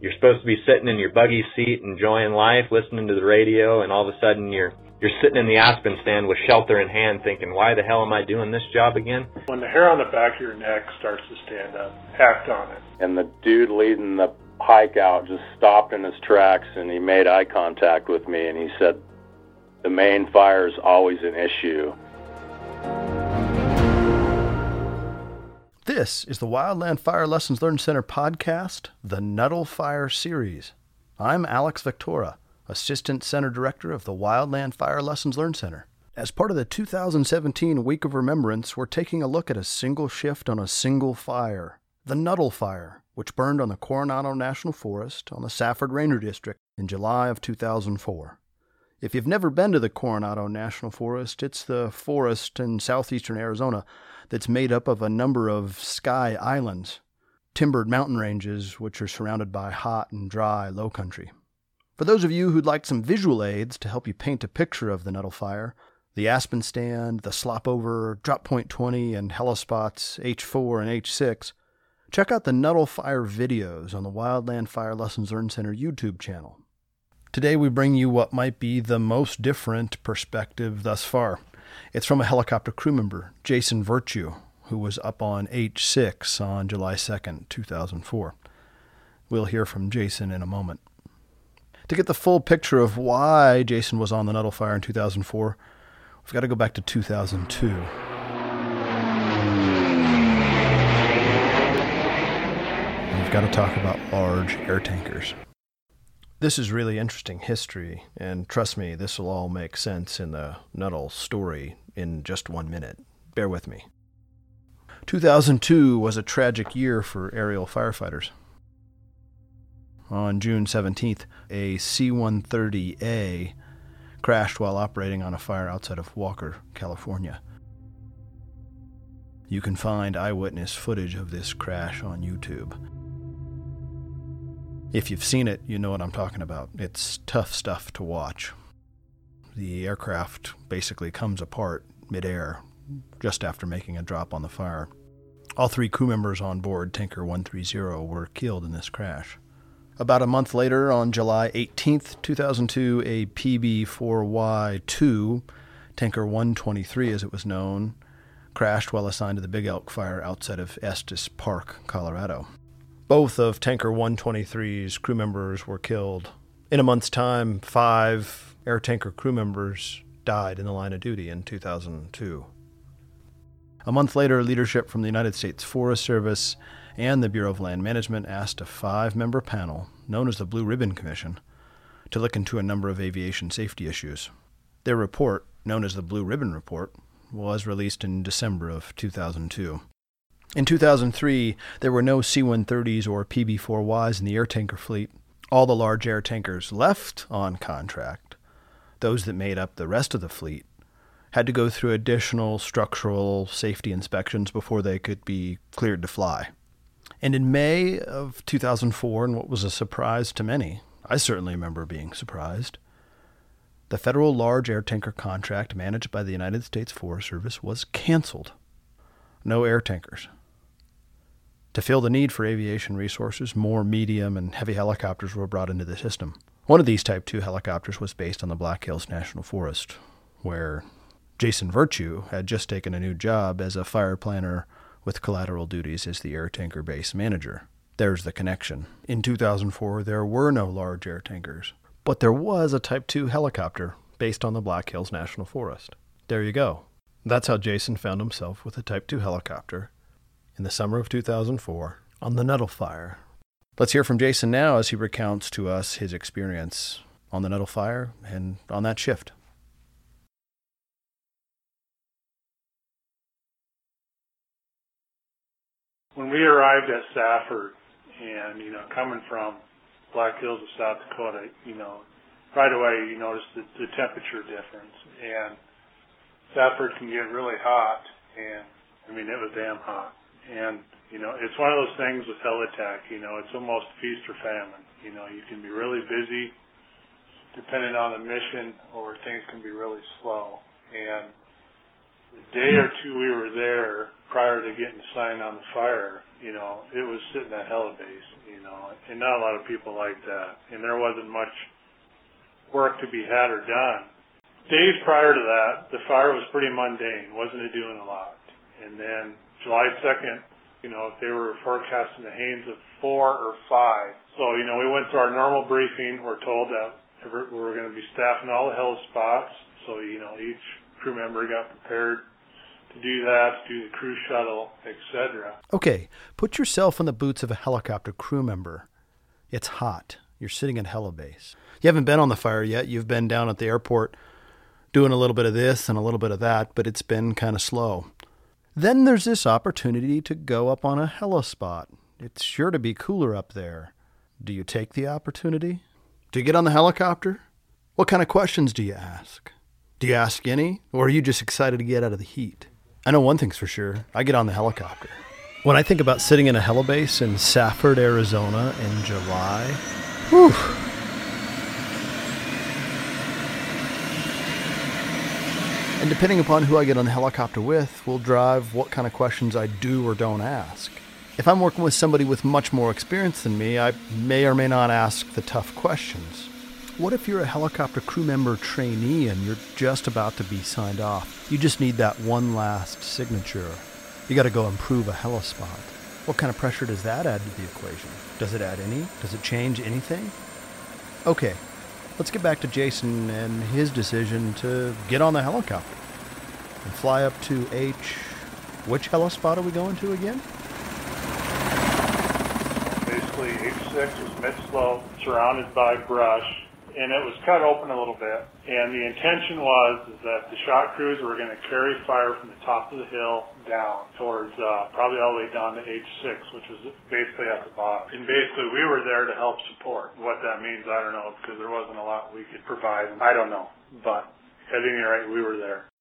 You're supposed to be sitting in your buggy seat enjoying life, listening to the radio, and all of a sudden you're you're sitting in the aspen stand with shelter in hand thinking, why the hell am I doing this job again? When the hair on the back of your neck starts to stand up, act on it. And the dude leading the hike out just stopped in his tracks and he made eye contact with me and he said, the main fire is always an issue. This is the Wildland Fire Lessons Learned Center podcast, the Nuttall Fire Series. I'm Alex Viktora, Assistant Center Director of the Wildland Fire Lessons Learned Center. As part of the 2017 Week of Remembrance, we're taking a look at a single shift on a single fire, the Nuttall Fire, which burned on the Coronado National Forest on the Safford Ranger District in July of 2004. If you've never been to the Coronado National Forest, it's the forest in southeastern Arizona that's made up of a number of sky islands, timbered mountain ranges which are surrounded by hot and dry low country. For those of you who'd like some visual aids to help you paint a picture of the Nuttall Fire, the Aspen Stand, the Slopover, Drop Point 20, and Helispots H4 and H6, check out the Nuttall Fire videos on the Wildland Fire Lessons Learned Center YouTube channel. Today we bring you what might be the most different perspective thus far. It's from a helicopter crew member, Jason Virtue, who was up on H6 on July 2nd, 2004. We'll hear from Jason in a moment. To get the full picture of why Jason was on the Nuttall Fire in 2004, we've got to go back to 2002. We've got to talk about large air tankers. This is really interesting history, and trust me, this will all make sense in the Nuttall story in just one minute. Bear with me. 2002 was a tragic year for aerial firefighters. On June 17th, a C 130A crashed while operating on a fire outside of Walker, California. You can find eyewitness footage of this crash on YouTube. If you've seen it, you know what I'm talking about. It's tough stuff to watch. The aircraft basically comes apart midair just after making a drop on the fire. All three crew members on board Tanker 130 were killed in this crash. About a month later, on July 18, 2002, a PB 4Y2, Tanker 123 as it was known, crashed while assigned to the Big Elk Fire outside of Estes Park, Colorado. Both of Tanker 123's crew members were killed. In a month's time, five Air Tanker crew members died in the line of duty in 2002. A month later, leadership from the United States Forest Service and the Bureau of Land Management asked a five member panel, known as the Blue Ribbon Commission, to look into a number of aviation safety issues. Their report, known as the Blue Ribbon Report, was released in December of 2002. In 2003, there were no C 130s or PB 4Ys in the air tanker fleet. All the large air tankers left on contract, those that made up the rest of the fleet, had to go through additional structural safety inspections before they could be cleared to fly. And in May of 2004, and what was a surprise to many, I certainly remember being surprised, the federal large air tanker contract managed by the United States Forest Service was canceled. No air tankers. To fill the need for aviation resources, more medium and heavy helicopters were brought into the system. One of these Type 2 helicopters was based on the Black Hills National Forest, where Jason Virtue had just taken a new job as a fire planner with collateral duties as the air tanker base manager. There's the connection. In 2004, there were no large air tankers, but there was a Type 2 helicopter based on the Black Hills National Forest. There you go. That's how Jason found himself with a Type 2 helicopter in the summer of 2004 on the Nuttall Fire. Let's hear from Jason now as he recounts to us his experience on the Nuttall Fire and on that shift. When we arrived at Safford, and you know, coming from Black Hills of South Dakota, you know, right away you notice the, the temperature difference, and Safford can get really hot, and I mean it was damn hot, and you know, it's one of those things with helitack, you know, it's almost feast or famine. You know, you can be really busy depending on the mission, or things can be really slow, and the day or two we were there prior to getting signed on the fire, you know, it was sitting at helibase, you know, and not a lot of people like that. And there wasn't much work to be had or done. Days prior to that, the fire was pretty mundane, wasn't it doing a lot. And then July 2nd, you know, if they were forecasting the haines of four or five. So, you know, we went through our normal briefing. We're told that we were going to be staffing all the heli spots. So, you know, each crew member got prepared to do that, to do the crew shuttle, etc. Okay, put yourself in the boots of a helicopter crew member. It's hot. You're sitting at helibase. You haven't been on the fire yet. You've been down at the airport doing a little bit of this and a little bit of that, but it's been kind of slow. Then there's this opportunity to go up on a helispot. It's sure to be cooler up there. Do you take the opportunity? Do you get on the helicopter? What kind of questions do you ask? Do you ask any, or are you just excited to get out of the heat? I know one thing's for sure I get on the helicopter. When I think about sitting in a helibase in Safford, Arizona in July, whew. And depending upon who I get on the helicopter with, will drive what kind of questions I do or don't ask. If I'm working with somebody with much more experience than me, I may or may not ask the tough questions. What if you're a helicopter crew member trainee and you're just about to be signed off? You just need that one last signature. You got to go improve a helispot. What kind of pressure does that add to the equation? Does it add any? Does it change anything? Okay, let's get back to Jason and his decision to get on the helicopter and fly up to H. Which helispot are we going to again? Basically, H6 is mid-slope, surrounded by brush and it was cut open a little bit. And the intention was is that the shot crews were going to carry fire from the top of the hill down towards uh, probably all the way down to H6, which was basically at the bottom. And basically, we were there to help support. What that means, I don't know, because there wasn't a lot we could provide. I don't know, but at any rate, we were there.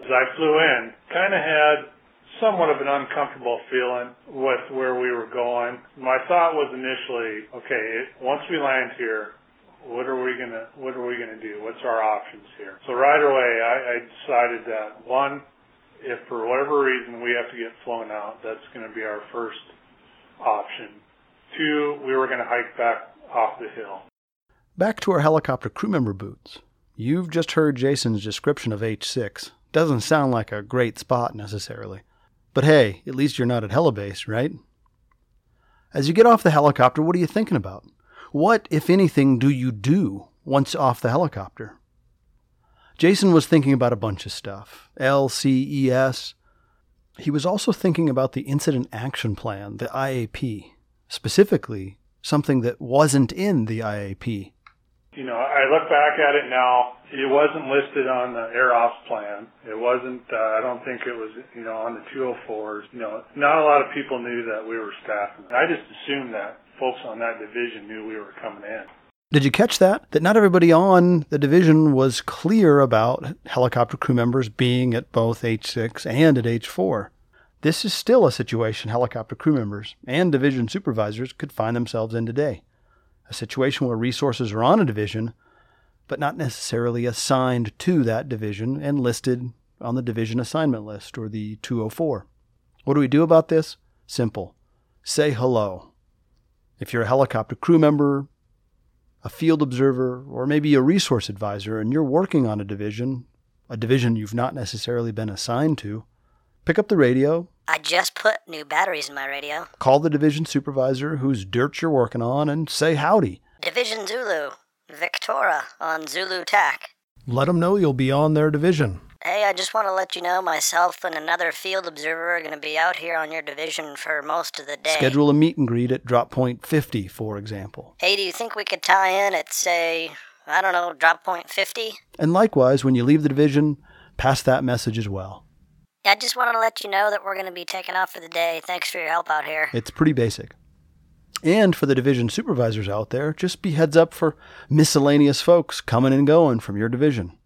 As I flew in, kind of had somewhat of an uncomfortable feeling with where we were going. My thought was initially, okay, once we land here, what are we gonna what are we gonna do? What's our options here? So right away, I, I decided that one, if for whatever reason we have to get flown out, that's to be our first option. Two, we were to hike back off the hill. Back to our helicopter crew member boots. You've just heard Jason's description of H6. Doesn't sound like a great spot necessarily. But hey, at least you're not at helibase, right? As you get off the helicopter, what are you thinking about? What, if anything, do you do once off the helicopter? Jason was thinking about a bunch of stuff LCES. He was also thinking about the Incident Action Plan, the IAP, specifically something that wasn't in the IAP. You know, I look back at it now. It wasn't listed on the air ops plan. It wasn't. Uh, I don't think it was. You know, on the 204s. You know, not a lot of people knew that we were staffing. I just assumed that folks on that division knew we were coming in. Did you catch that? That not everybody on the division was clear about helicopter crew members being at both H6 and at H4. This is still a situation helicopter crew members and division supervisors could find themselves in today. A situation where resources are on a division, but not necessarily assigned to that division and listed on the division assignment list or the 204. What do we do about this? Simple. Say hello. If you're a helicopter crew member, a field observer, or maybe a resource advisor, and you're working on a division, a division you've not necessarily been assigned to, pick up the radio. I just put new batteries in my radio. Call the division supervisor whose dirt you're working on and say howdy. Division Zulu, Victoria on Zulu TAC. Let them know you'll be on their division. Hey, I just want to let you know myself and another field observer are going to be out here on your division for most of the day. Schedule a meet and greet at drop point 50, for example. Hey, do you think we could tie in at, say, I don't know, drop point 50? And likewise, when you leave the division, pass that message as well. I just wanted to let you know that we're going to be taking off for the day. Thanks for your help out here. It's pretty basic. And for the division supervisors out there, just be heads up for miscellaneous folks coming and going from your division.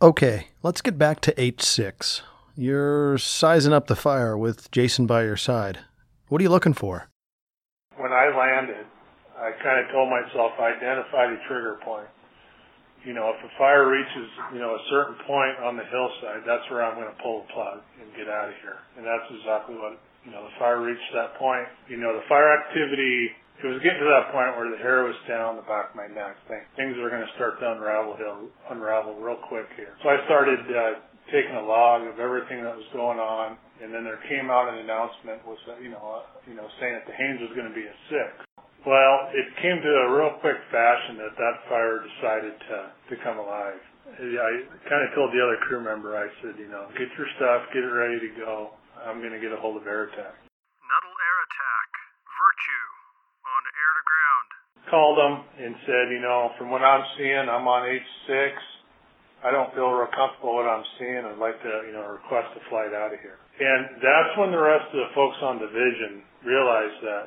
Okay, let's get back to H6. You're sizing up the fire with Jason by your side. What are you looking for? When I landed, I kind of told myself identify the trigger point. You know, if the fire reaches, you know, a certain point on the hillside, that's where I'm going to pull the plug and get out of here. And that's exactly what you know, the fire reached that point. You know, the fire activity, it was getting to that point where the hair was on the back of my neck. Things were going to start to unravel, unravel real quick here. So I started uh, taking a log of everything that was going on, and then there came out an announcement with, uh, you know, uh, you know, saying that the Haines was going to be a six. Well, it came to a real quick fashion that that fire decided to to come alive. I kind of told the other crew member, I said, you know, get your stuff, get it ready to go. I'm going to get a hold of Air Attack. Nuttall Air Attack, Virtue, on air to ground. Called them and said, you know, from what I'm seeing, I'm on H6. I don't feel real comfortable what I'm seeing. I'd like to, you know, request a flight out of here. And that's when the rest of the folks on division realized that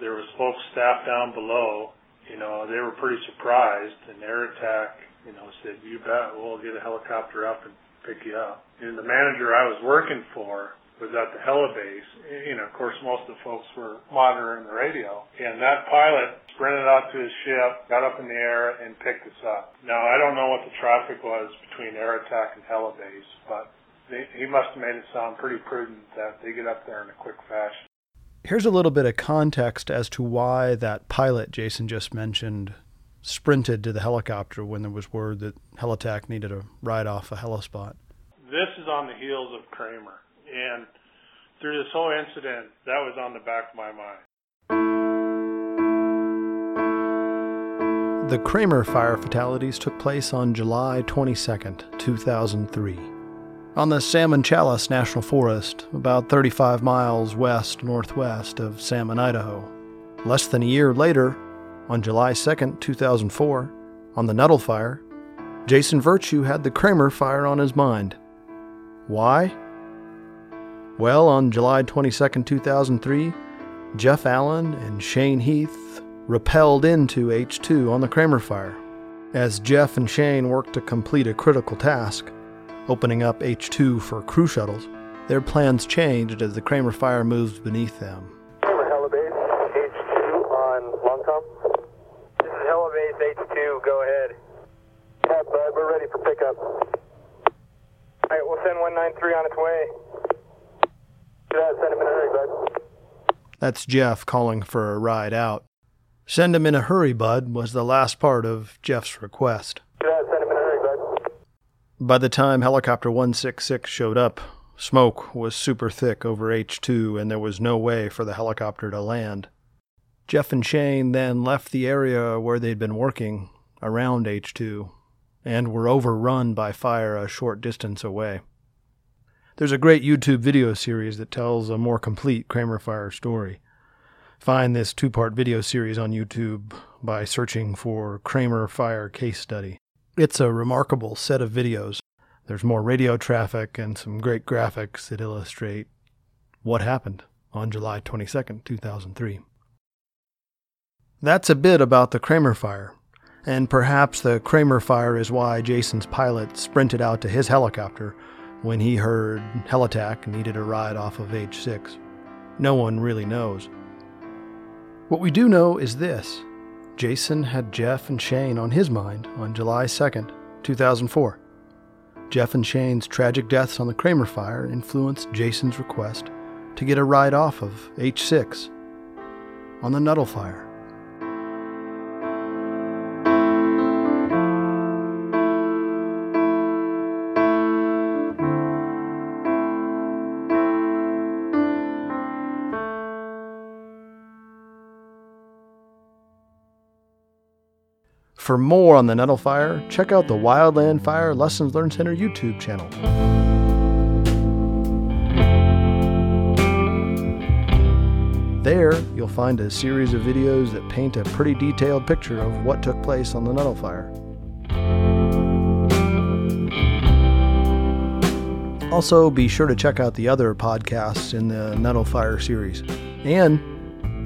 there was folks staffed down below. You know, they were pretty surprised, and Air Attack, you know, said, "You bet, we'll get a helicopter up and pick you up." And the manager I was working for was at the helibase. You know, of course, most of the folks were monitoring the radio, and that pilot sprinted out to his ship, got up in the air, and picked us up. Now, I don't know what the traffic was between Air Attack and helibase, but they, he must have made it sound pretty prudent that they get up there in a quick fashion. Here's a little bit of context as to why that pilot Jason just mentioned sprinted to the helicopter when there was word that Helitack needed a ride off a helispot. This is on the heels of Cramer. And through this whole incident, that was on the back of my mind. The Cramer fire fatalities took place on July 22, 2003, on the Salmon Challis National Forest, about 35 miles west northwest of Salmon, Idaho. Less than a year later, on July 2, 2004, on the Nuttall fire, Jason Virtue had the Cramer fire on his mind. Why? Well, on July 22, 2003, Jeff Allen and Shane Heath rappelled into H2 on the Cramer fire. As Jeff and Shane worked to complete a critical task, opening up H2 for crew shuttles, their plans changed as the Cramer fire moved beneath them. Cramer Helibase, H2 on Longcom. This is Helibase H2, go ahead. Yeah, uh, bud, we're ready for pickup. Alright, we'll send 193 on its way. That's Jeff calling for a ride out. Send him in a hurry, bud, was the last part of Jeff's request. By the time Helicopter 166 showed up, smoke was super thick over H2 and there was no way for the helicopter to land. Jeff and Shane then left the area where they'd been working, around H2, and were overrun by fire a short distance away. There's a great YouTube video series that tells a more complete Cramer Fire story. Find this two part video series on YouTube by searching for Cramer Fire Case Study. It's a remarkable set of videos. There's more radio traffic and some great graphics that illustrate what happened on July 22, 2003. That's a bit about the Cramer Fire, and perhaps the Cramer Fire is why Jason's pilot sprinted out to his helicopter when he heard Helitack needed a ride off of H6. No one really knows. What we do know is this Jason had Jeff and Shane on his mind on July 2nd, 2004. Jeff and Shane's tragic deaths on the Cramer fire influenced Jason's request to get a ride off of H6 on the Nuttall fire. For more on the Nuttall Fire, check out the Wildland Fire Lessons Learned Center YouTube channel. There, you'll find a series of videos that paint a pretty detailed picture of what took place on the Nuttall Fire. Also, be sure to check out the other podcasts in the Nuttall Fire series. And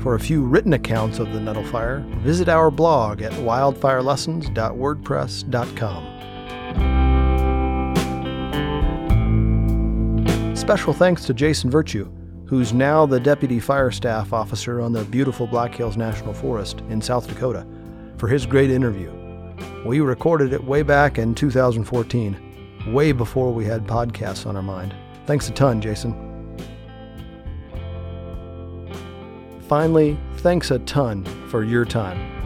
for a few written accounts of the Nuttall Fire, visit our blog at wildfirelessons.wordpress.com. Special thanks to Jason Virtue, who's now the Deputy Fire Staff Officer on the beautiful Black Hills National Forest in South Dakota, for his great interview. We recorded it way back in 2014, way before we had podcasts on our mind. Thanks a ton, Jason. Finally, thanks a ton for your time.